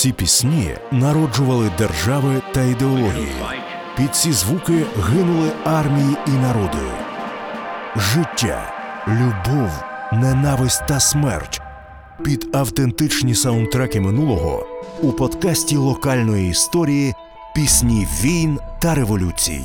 Ці пісні народжували держави та ідеології. Під ці звуки гинули армії і народи. Життя, любов, ненависть та смерть під автентичні саундтреки минулого у подкасті локальної історії Пісні війн та революцій.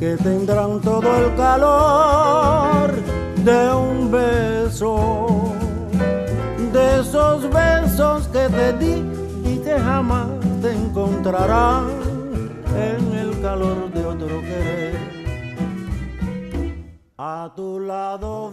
que tendrán todo el calor de un beso, de esos besos que te di y que jamás te encontrarán en el calor de otro querer.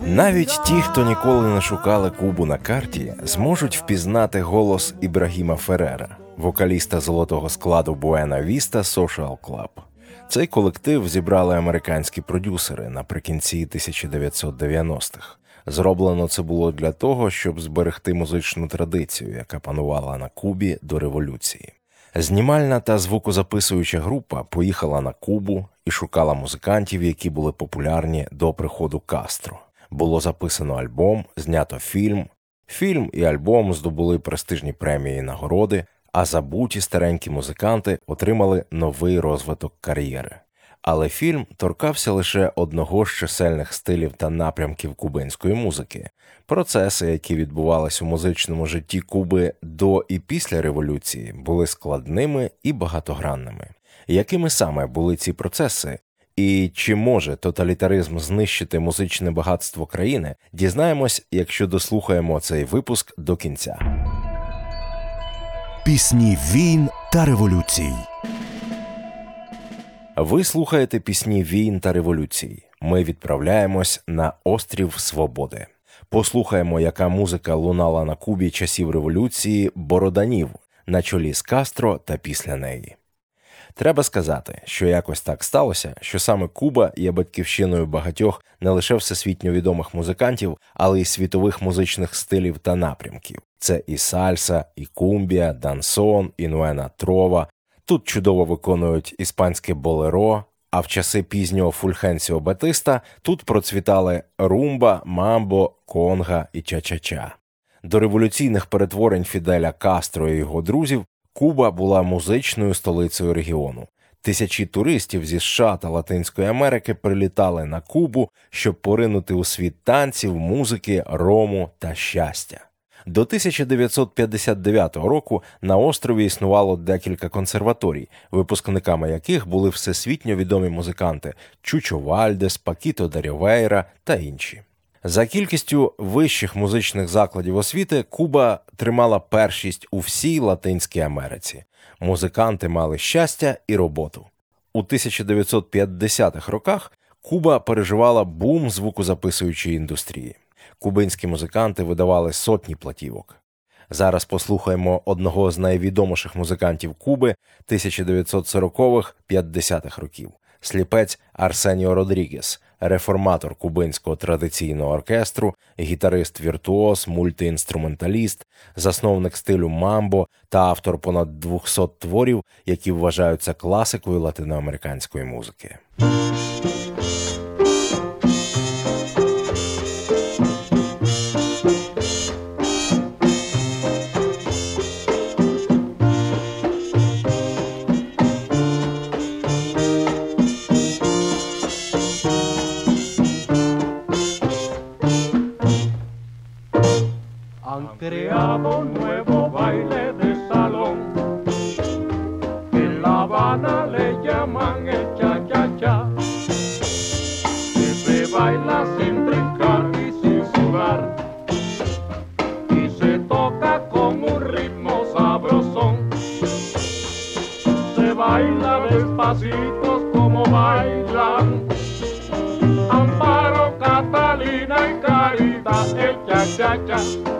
Навіть ті, хто ніколи не шукали Кубу на карті, зможуть впізнати голос Ібрагіма Ферера, вокаліста золотого складу Буена Віста Social Club. Цей колектив зібрали американські продюсери наприкінці 1990-х. Зроблено це було для того, щоб зберегти музичну традицію, яка панувала на Кубі до революції. Знімальна та звукозаписуюча група поїхала на Кубу і шукала музикантів, які були популярні до приходу Кастро. Було записано альбом, знято фільм. Фільм і альбом здобули престижні премії і нагороди, а забуті старенькі музиканти отримали новий розвиток кар'єри. Але фільм торкався лише одного з чисельних стилів та напрямків кубинської музики. Процеси, які відбувалися у музичному житті Куби до і після революції, були складними і багатогранними. Якими саме були ці процеси, і чи може тоталітаризм знищити музичне багатство країни, дізнаємось, якщо дослухаємо цей випуск до кінця. Пісні війн та революцій. Ви слухаєте пісні війн та революцій. Ми відправляємось на острів Свободи. Послухаємо, яка музика лунала на Кубі часів революції Бороданів на чолі з Кастро та після неї. Треба сказати, що якось так сталося, що саме Куба є батьківщиною багатьох не лише всесвітньо відомих музикантів, але й світових музичних стилів та напрямків. Це і сальса, і кумбія, дансон, і нуена трова. Тут чудово виконують іспанське болеро. А в часи пізнього Фульхенсіо Батиста тут процвітали румба, мамбо, конга і ча-ча-ча. До революційних перетворень Фіделя Кастро і його друзів Куба була музичною столицею регіону. Тисячі туристів зі США та Латинської Америки прилітали на Кубу, щоб поринути у світ танців, музики, рому та щастя. До 1959 року на острові існувало декілька консерваторій, випускниками яких були всесвітньо відомі музиканти Чучо Вальдес, Пакіто Дарівейра та інші. За кількістю вищих музичних закладів освіти Куба тримала першість у всій Латинській Америці. Музиканти мали щастя і роботу. У 1950-х роках Куба переживала бум звукозаписуючої індустрії. Кубинські музиканти видавали сотні платівок. Зараз послухаємо одного з найвідоміших музикантів Куби 1940-х-50-х років сліпець Арсеніо Родрігес, реформатор кубинського традиційного оркестру, гітарист віртуоз, мультиінструменталіст, засновник стилю мамбо та автор понад 200 творів, які вважаються класикою латиноамериканської музики. Yeah.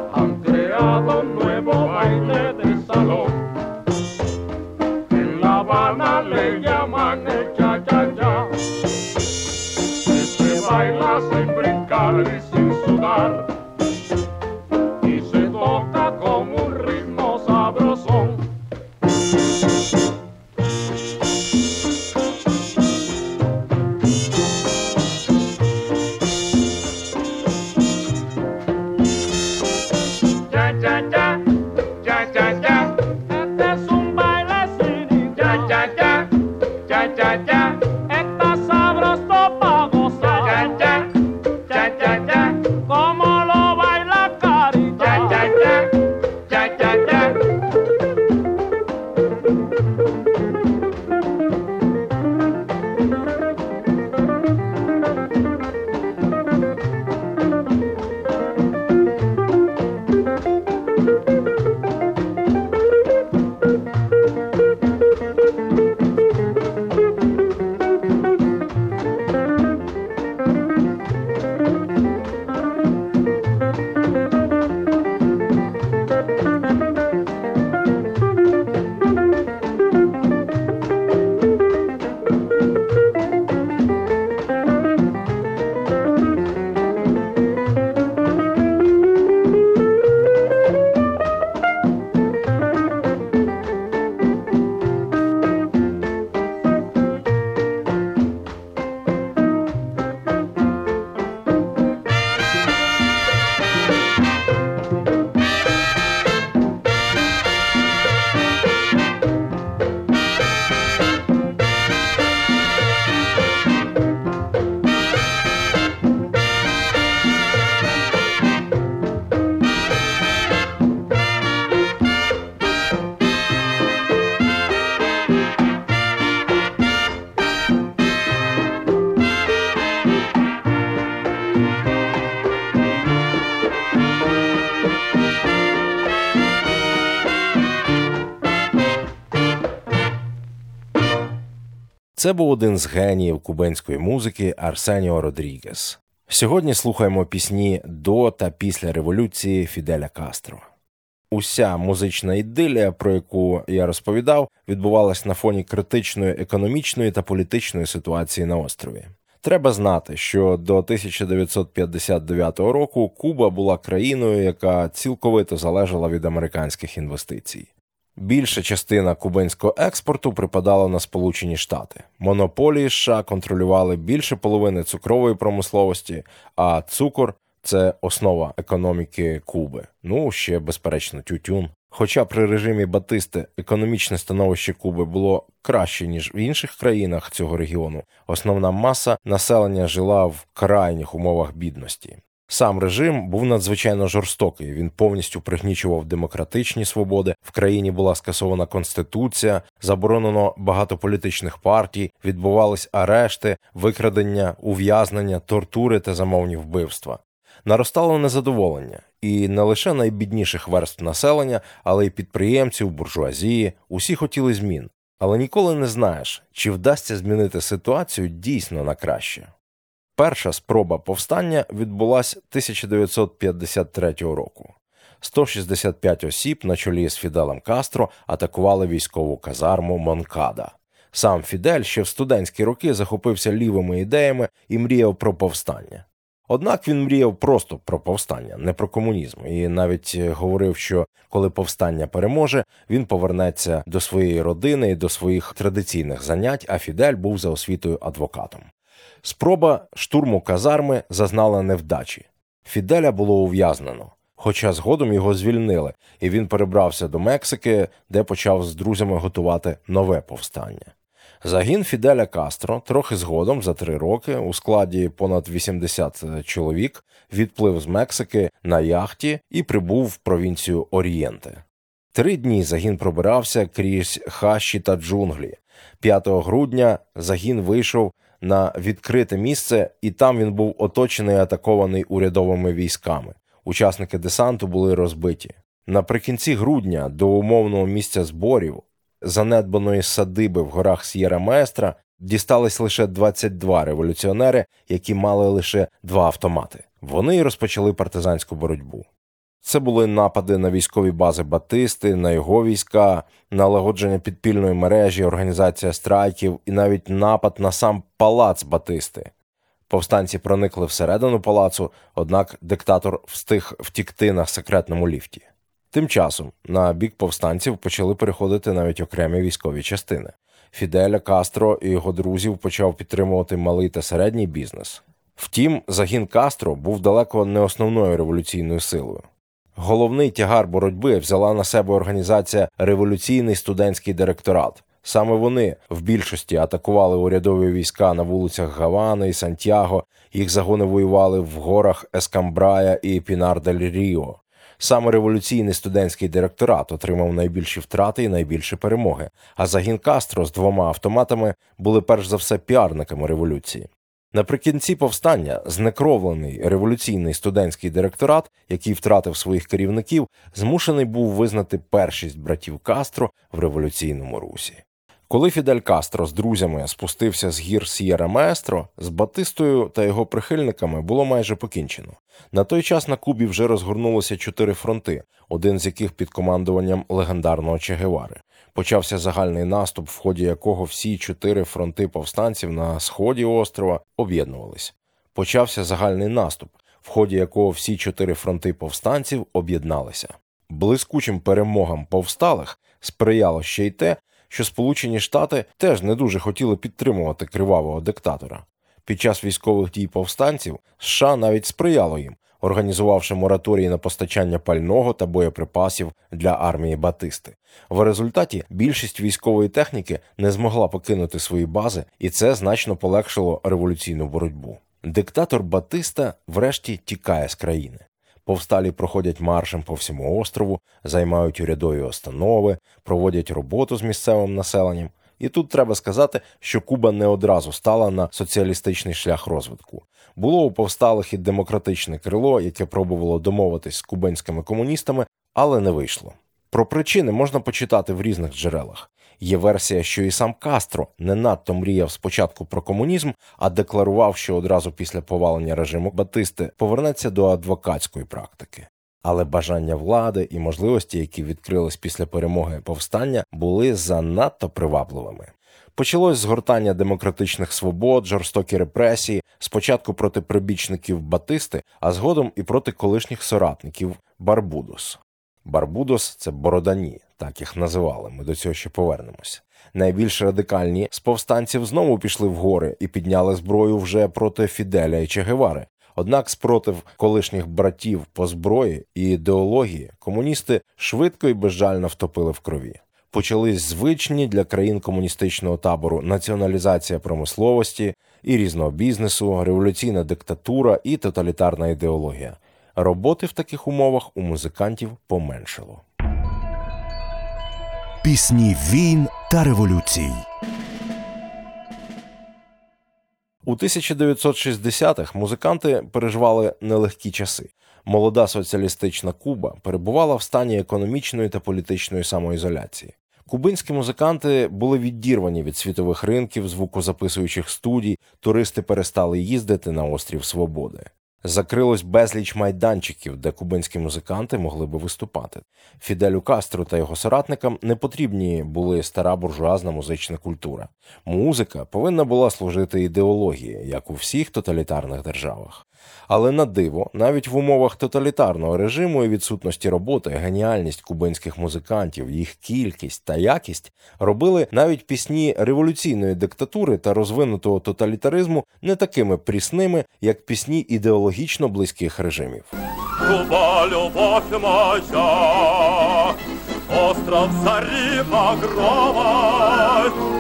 Це був один з геніїв кубинської музики Арсеніо Родрігес. Сьогодні слухаємо пісні до та після революції Фіделя Кастро. Уся музична ідилія, про яку я розповідав, відбувалась на фоні критичної економічної та політичної ситуації на острові. Треба знати, що до 1959 року Куба була країною, яка цілковито залежала від американських інвестицій. Більша частина кубинського експорту припадала на Сполучені Штати. Монополії США контролювали більше половини цукрової промисловості, а цукор це основа економіки Куби. Ну ще безперечно тютюн. Хоча при режимі Батисти економічне становище Куби було краще ніж в інших країнах цього регіону, основна маса населення жила в крайніх умовах бідності. Сам режим був надзвичайно жорстокий. Він повністю пригнічував демократичні свободи. В країні була скасована конституція, заборонено багато політичних партій, відбувались арешти, викрадення, ув'язнення, тортури та замовні вбивства. Наростало незадоволення, і не лише найбідніших верств населення, але й підприємців, буржуазії. Усі хотіли змін, але ніколи не знаєш, чи вдасться змінити ситуацію дійсно на краще. Перша спроба повстання відбулася 1953 року. 165 осіб на чолі з Фіделем Кастро атакували військову казарму Монкада. Сам Фідель ще в студентські роки захопився лівими ідеями і мріяв про повстання. Однак він мріяв просто про повстання, не про комунізм, і навіть е, говорив, що коли повстання переможе, він повернеться до своєї родини і до своїх традиційних занять, а Фідель був за освітою адвокатом. Спроба штурму казарми зазнала невдачі. Фіделя було ув'язнено, хоча згодом його звільнили, і він перебрався до Мексики, де почав з друзями готувати нове повстання. Загін Фіделя Кастро трохи згодом за три роки у складі понад 80 чоловік відплив з Мексики на яхті і прибув в провінцію Орієнте. Три дні загін пробирався крізь хащі та джунглі. 5 грудня загін вийшов на відкрите місце, і там він був оточений і атакований урядовими військами. Учасники десанту були розбиті. Наприкінці грудня до умовного місця зборів занедбаної садиби в горах С'єра Маестра дістались лише 22 революціонери, які мали лише два автомати. Вони розпочали партизанську боротьбу. Це були напади на військові бази Батисти, на його війська, налагодження підпільної мережі, організація страйків і навіть напад на сам палац Батисти. Повстанці проникли всередину палацу, однак диктатор встиг втікти на секретному ліфті. Тим часом на бік повстанців почали переходити навіть окремі військові частини. Фіделя Кастро і його друзів почав підтримувати малий та середній бізнес. Втім, загін Кастро був далеко не основною революційною силою. Головний тягар боротьби взяла на себе організація Революційний студентський директорат. Саме вони в більшості атакували урядові війська на вулицях Гавани і Сантьяго. Їх загони воювали в горах Ескамбрая і Пінар дель Ріо. Саме революційний студентський директорат отримав найбільші втрати і найбільші перемоги. А загін Кастро з двома автоматами були перш за все піарниками революції. Наприкінці повстання знекровлений революційний студентський директорат, який втратив своїх керівників, змушений був визнати першість братів Кастро в революційному русі. Коли Фідель Кастро з друзями спустився з гір С'єра Маестро, з Батистою та його прихильниками було майже покінчено. На той час на Кубі вже розгорнулося чотири фронти, один з яких під командуванням легендарного Че Гевари. Почався загальний наступ, в ході якого всі чотири фронти повстанців на сході острова об'єднувались. Почався загальний наступ, в ході якого всі чотири фронти повстанців об'єдналися. Блискучим перемогам повсталих сприяло ще й те, що Сполучені Штати теж не дуже хотіли підтримувати кривавого диктатора. Під час військових дій повстанців США навіть сприяло їм, організувавши мораторій на постачання пального та боєприпасів для армії Батисти. В результаті більшість військової техніки не змогла покинути свої бази, і це значно полегшило революційну боротьбу. Диктатор Батиста врешті тікає з країни. Повсталі проходять маршем по всьому острову, займають урядові установи, проводять роботу з місцевим населенням. І тут треба сказати, що Куба не одразу стала на соціалістичний шлях розвитку. Було у повсталих і демократичне крило, яке пробувало домовитись з кубинськими комуністами, але не вийшло. Про причини можна почитати в різних джерелах. Є версія, що і сам Кастро не надто мріяв спочатку про комунізм, а декларував, що одразу після повалення режиму Батисти повернеться до адвокатської практики. Але бажання влади і можливості, які відкрились після перемоги повстання, були занадто привабливими. Почалось згортання демократичних свобод, жорстокі репресії, спочатку проти прибічників Батисти, а згодом і проти колишніх соратників Барбудос. Барбудос це бородані, так їх називали. Ми до цього ще повернемося. Найбільш радикальні з повстанців знову пішли в гори і підняли зброю вже проти Фіделя і Чегевари. Однак спротив колишніх братів по зброї і ідеології комуністи швидко і безжально втопили в крові. Почались звичні для країн комуністичного табору націоналізація промисловості і різного бізнесу, революційна диктатура і тоталітарна ідеологія. Роботи в таких умовах у музикантів поменшало. Пісні війн та революцій. У 1960-х музиканти переживали нелегкі часи. Молода соціалістична Куба перебувала в стані економічної та політичної самоізоляції. Кубинські музиканти були відірвані від світових ринків, звукозаписуючих студій, туристи перестали їздити на острів Свободи. Закрилось безліч майданчиків, де кубинські музиканти могли би виступати. Фіделю Кастру та його соратникам не потрібні були стара буржуазна музична культура. Музика повинна була служити ідеології, як у всіх тоталітарних державах. Але на диво, навіть в умовах тоталітарного режиму і відсутності роботи, геніальність кубинських музикантів, їх кількість та якість робили навіть пісні революційної диктатури та розвинутого тоталітаризму не такими прісними, як пісні ідеологічно близьких режимів. Куба, любовь моя, остров багровой, песня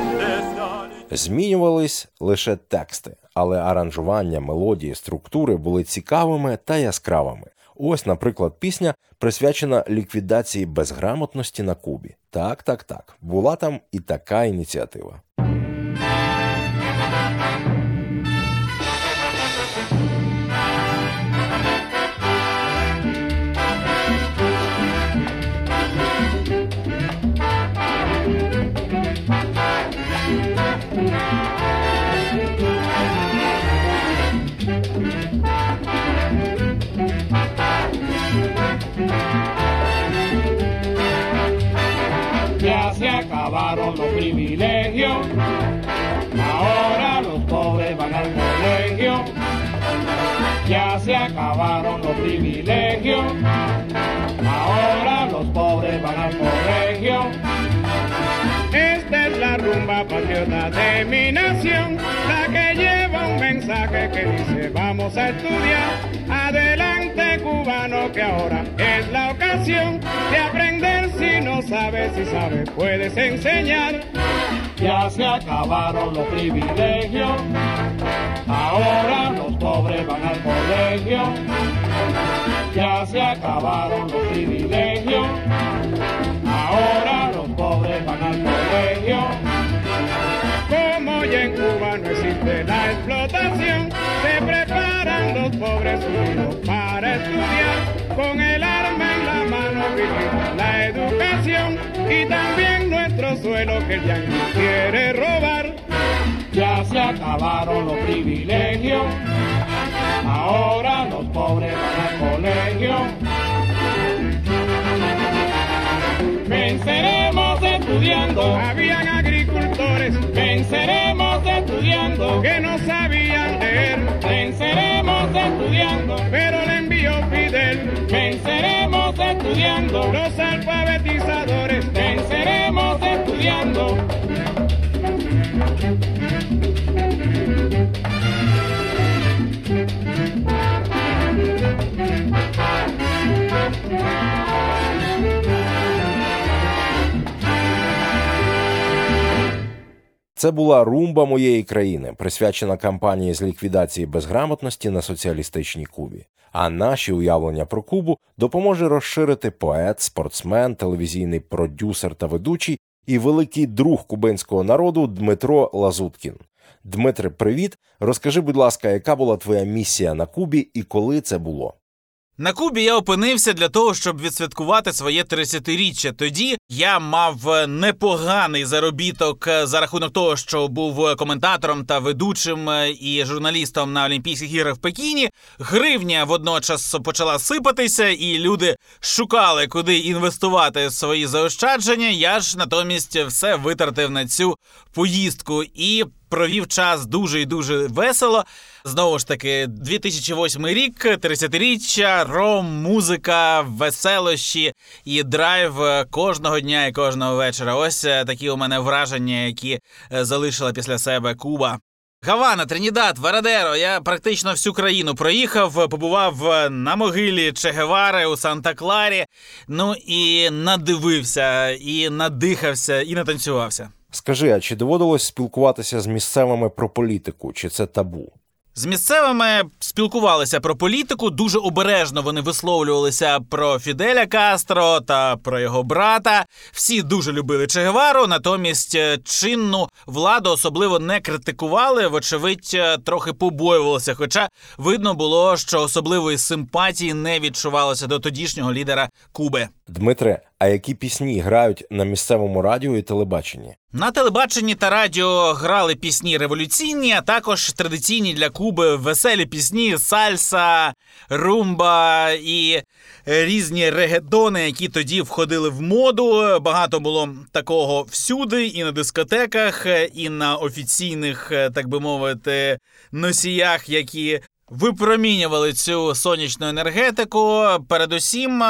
Змінювались лише тексти, але аранжування, мелодії, структури були цікавими та яскравими. Ось, наприклад, пісня присвячена ліквідації безграмотності на Кубі. Так, так, так. Була там і така ініціатива. Privilegios, ahora los pobres van al colegio. Ya se acabaron los privilegios, ahora los pobres van al colegio. Esta es la rumba patriota de mi nación, la que lleva mensaje que dice vamos a estudiar. Adelante cubano que ahora es la ocasión de aprender si no sabes, si sabes puedes enseñar. Ya se acabaron los privilegios, ahora los pobres van al colegio. Ya se acabaron los privilegios, ahora se preparan los pobres unidos para estudiar. Con el arma en la mano la educación y también nuestro suelo que el yanqui quiere robar. Ya se acabaron los privilegios, ahora los pobres van al colegio. Venceremos estudiando. Habían Venceremos estudiando. Que no sabían leer. Venceremos estudiando. Pero le envió Fidel. Venceremos estudiando. Los alfabetizadores. Venceremos estudiando. Це була румба моєї країни, присвячена кампанії з ліквідації безграмотності на соціалістичній Кубі. А наші уявлення про Кубу допоможе розширити поет, спортсмен, телевізійний продюсер та ведучий і великий друг кубинського народу Дмитро Лазуткін. Дмитре, привіт. Розкажи, будь ласка, яка була твоя місія на Кубі і коли це було? На Кубі я опинився для того, щоб відсвяткувати своє 30-річчя. Тоді я мав е, непоганий заробіток е, за рахунок того, що був е, коментатором та ведучим і журналістом на Олімпійських іграх в Пекіні. Гривня водночас почала сипатися, і люди шукали, куди інвестувати свої заощадження. Я ж натомість все витратив на цю поїздку і провів час дуже і дуже весело. Знову ж таки, 2008 рік, 30-річчя, ром, музика, веселощі і драйв е, кожного дня і кожного вечора. Ось е, такі у мене враження, які е, залишила після себе Куба. Гавана, Тринідад, Варадеро. Я практично всю країну проїхав, побував на могилі Че Гевари у Санта-Кларі. Ну і надивився, і надихався, і натанцювався. Скажи, а чи доводилось спілкуватися з місцевими про політику, чи це табу? З місцевими спілкувалися про політику. Дуже обережно вони висловлювалися про Фіделя Кастро та про його брата. Всі дуже любили Че Гевару, натомість е, чинну владу особливо не критикували. Вочевидь, е, трохи побоювалися. Хоча видно було, що особливої симпатії не відчувалося до тодішнього лідера Куби. Дмитре, а які пісні грають на місцевому радіо і телебаченні? На телебаченні та радіо грали пісні революційні, а також традиційні для Куби веселі пісні, сальса, румба і різні регетони, які тоді входили в моду. Багато було такого всюди, і на дискотеках, і на офіційних, так би мовити, носіях, які випромінювали цю сонячну енергетику. Передусім,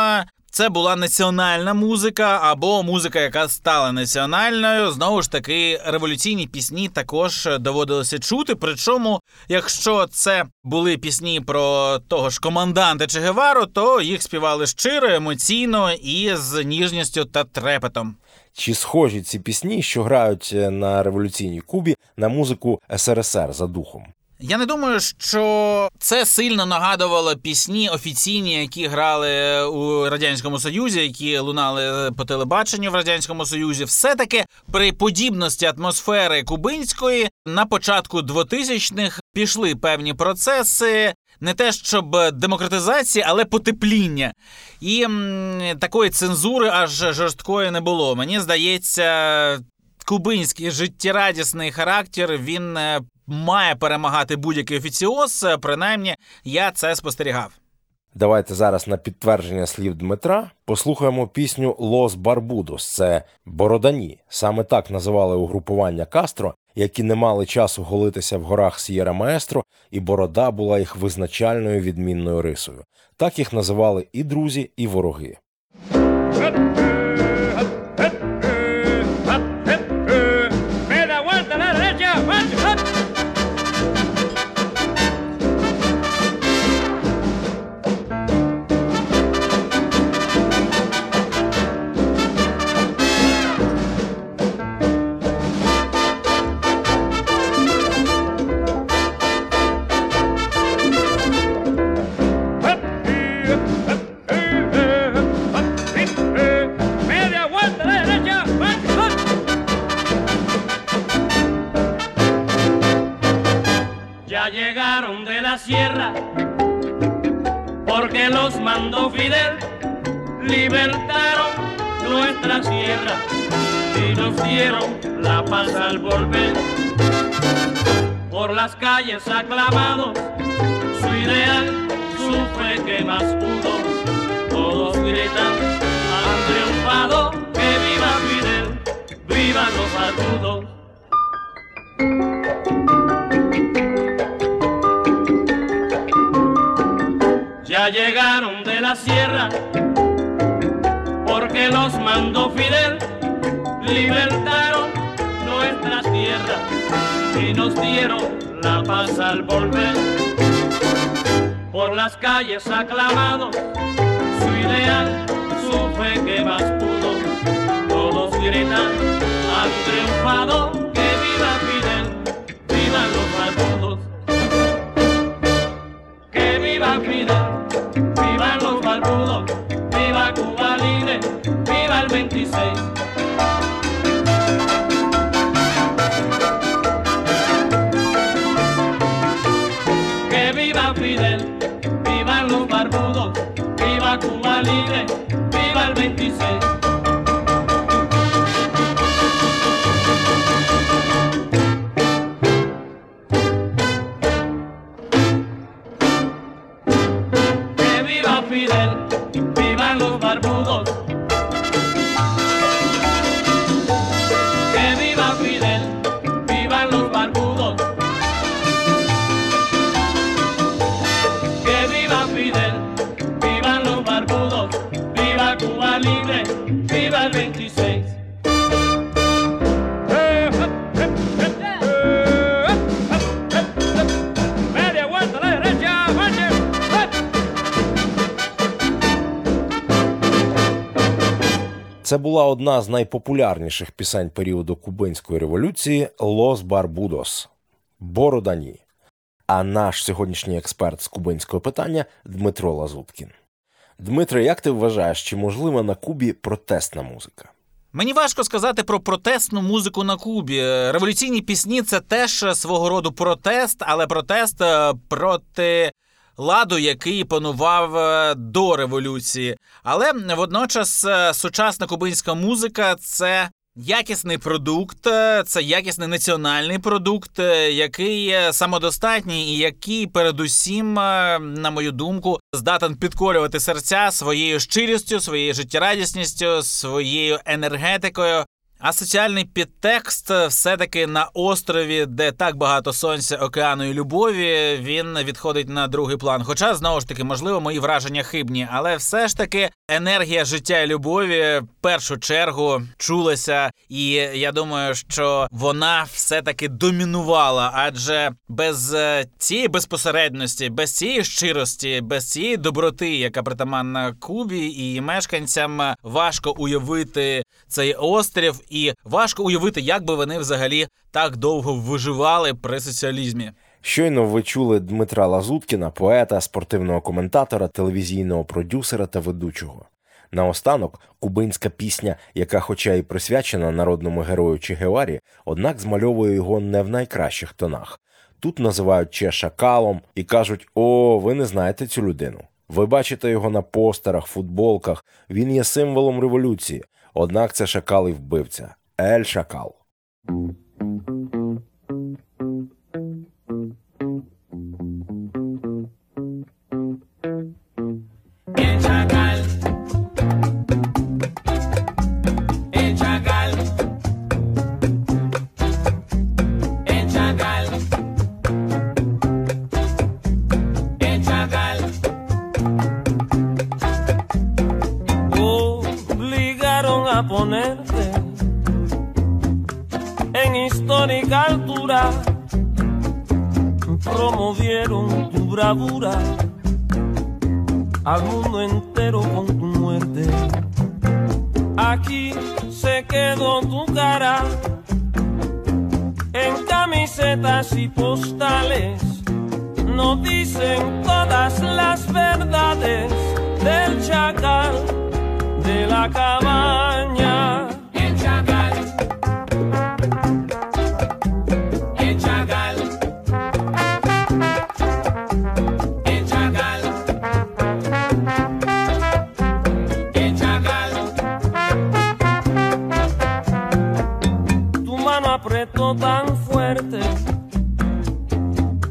це була національна музика або музика, яка стала національною. Знову ж таки, революційні пісні також доводилося чути. Причому, якщо це були пісні про того ж команданта Че Гевару, то їх співали щиро, емоційно і з ніжністю та трепетом. Чи схожі ці пісні, що грають е, на революційній Кубі, на музику СРСР за духом? Я не думаю, що це сильно нагадувало пісні офіційні, які грали у радянському союзі, які лунали по телебаченню в радянському союзі. Все таки при подібності атмосфери кубинської на початку 2000-х пішли певні процеси. Не те, щоб демократизації, але потепління. І м, такої цензури аж жорсткої не було. Мені здається, кубинський життєрадісний характер він е, має перемагати будь-який офіціоз. Е, Принаймні, я це спостерігав. Давайте зараз на підтвердження слів Дмитра послухаємо пісню Los Barbudos. Це Бородані. Саме так називали угрупування Кастро, які не мали часу голитися в горах Сієра Маестро, і борода була їх визначальною відмінною рисою. Так їх називали і друзі, і вороги. Aclamados, su ideal, su fe que más pudo, todos gritan, han triunfado, que viva Fidel, vivan los barbudos. Ya llegaron de la sierra, porque los mandó Fidel, libertaron nuestras tierras y nos dieron la paz al volver. Por las calles aclamados, su ideal, su fe que más pudo, todos gritan, han triunfado, que viva Fidel, vivan los barbudos. Que viva Fidel, vivan los barbudos, viva Cuba libre, viva el 26. Viva el 26. Que viva Fidel, Це була одна з найпопулярніших пісень періоду Кубинської революції Los Barbudos Бородані. А наш сьогоднішній експерт з кубинського питання Дмитро Лазуткін. Дмитре, як ти вважаєш, чи можлива на Кубі протестна музика? Мені важко сказати про протестну музику на Кубі. Революційні пісні це теж свого роду протест, але протест е, проти ладу, який панував е, до революції. Але водночас е, сучасна кубинська музика це. Якісний продукт, е, це якісний національний продукт, який самодостатній і який, передусім, на мою думку, здатен підколювати серця своєю щирістю, своєю життєрадісністю, своєю енергетикою. А соціальний підтекст все-таки на острові, де так багато сонця, океану і любові, він відходить на другий план. Хоча знову ж таки, можливо, мої враження хибні, але все ж таки енергія життя і любові в першу чергу чулася, і я думаю, що вона все-таки домінувала, адже без е, цієї безпосередності, без цієї щирості, без цієї доброти, яка притаманна Кубі і мешканцям, важко уявити цей острів, і важко уявити, як би вони взагалі так довго виживали при соціалізмі. Щойно ви чули Дмитра Лазуткіна, поета, спортивного коментатора, телевізійного продюсера та ведучого. Наостанок кубинська пісня, яка, хоча й присвячена народному герою Че Геварі, однак змальовує його не в найкращих тонах. Тут називають Че шакалом і кажуть: О, ви не знаєте цю людину. Ви бачите його на постерах, футболках. Він є символом революції. Однак це шакал і вбивця. Ель Шакал. ponerte en histórica altura. Promovieron tu bravura al mundo entero con tu muerte. Aquí se quedó tu cara en camisetas y postales. Nos dicen todas las verdades del chacal de la cabana.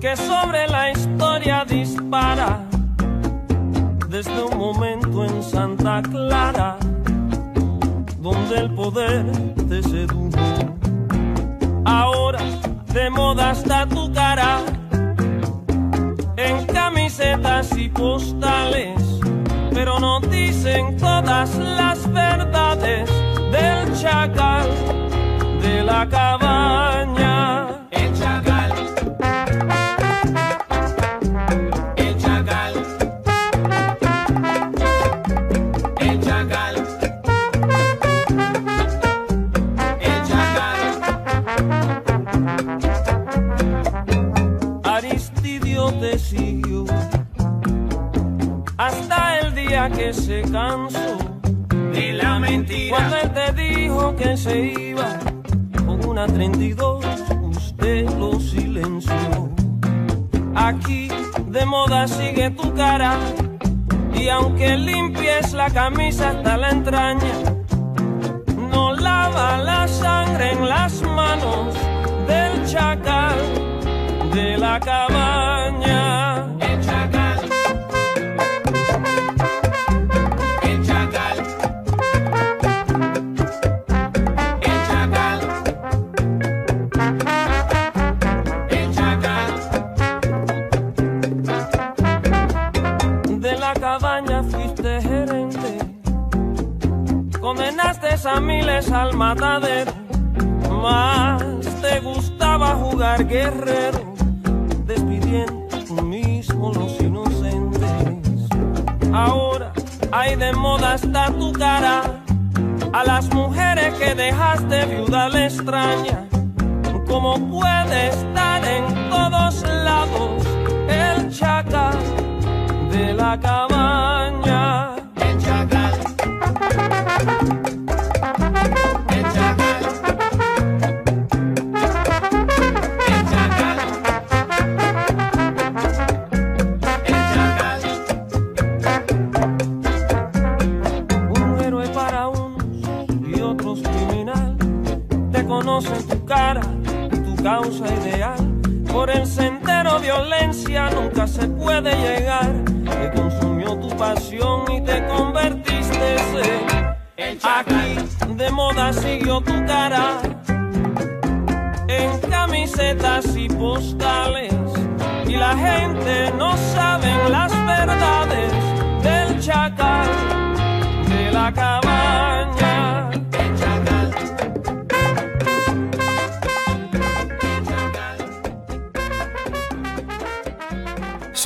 Que sobre la historia dispara desde un momento en Santa Clara donde el poder te sedujo. Ahora de moda está tu cara en camisetas y postales, pero no dicen todas las verdades del chacal de la cabaña. De la mentira. Cuando él te dijo que se iba con una 32, usted lo silenció. Aquí de moda sigue tu cara y aunque limpies la camisa hasta la entraña, no lava la sangre en las manos del chacal de la cabaña. Al matadero. Más te gustaba jugar guerrero. Despidiendo tú mismo los inocentes. Ahora hay de moda está tu cara. A las mujeres que dejaste viuda le extraña. Como puede estar en todos lados el chacal de la cabaña.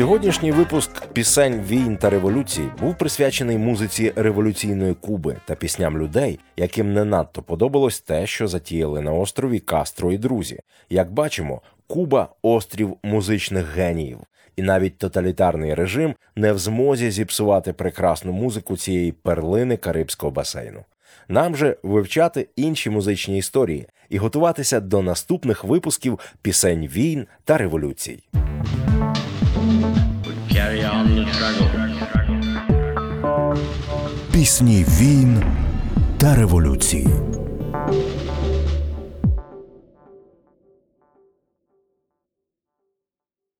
Сьогоднішній випуск пісень війн та революцій був присвячений музиці революційної Куби та пісням людей, яким не надто подобалось те, що затіяли на острові Кастро і друзі. Як бачимо, Куба острів музичних геніїв, і навіть тоталітарний режим не в змозі зіпсувати прекрасну музику цієї перлини Карибського басейну. Нам же вивчати інші музичні історії і готуватися до наступних випусків пісень війн та революцій. Пісні війн та революцій.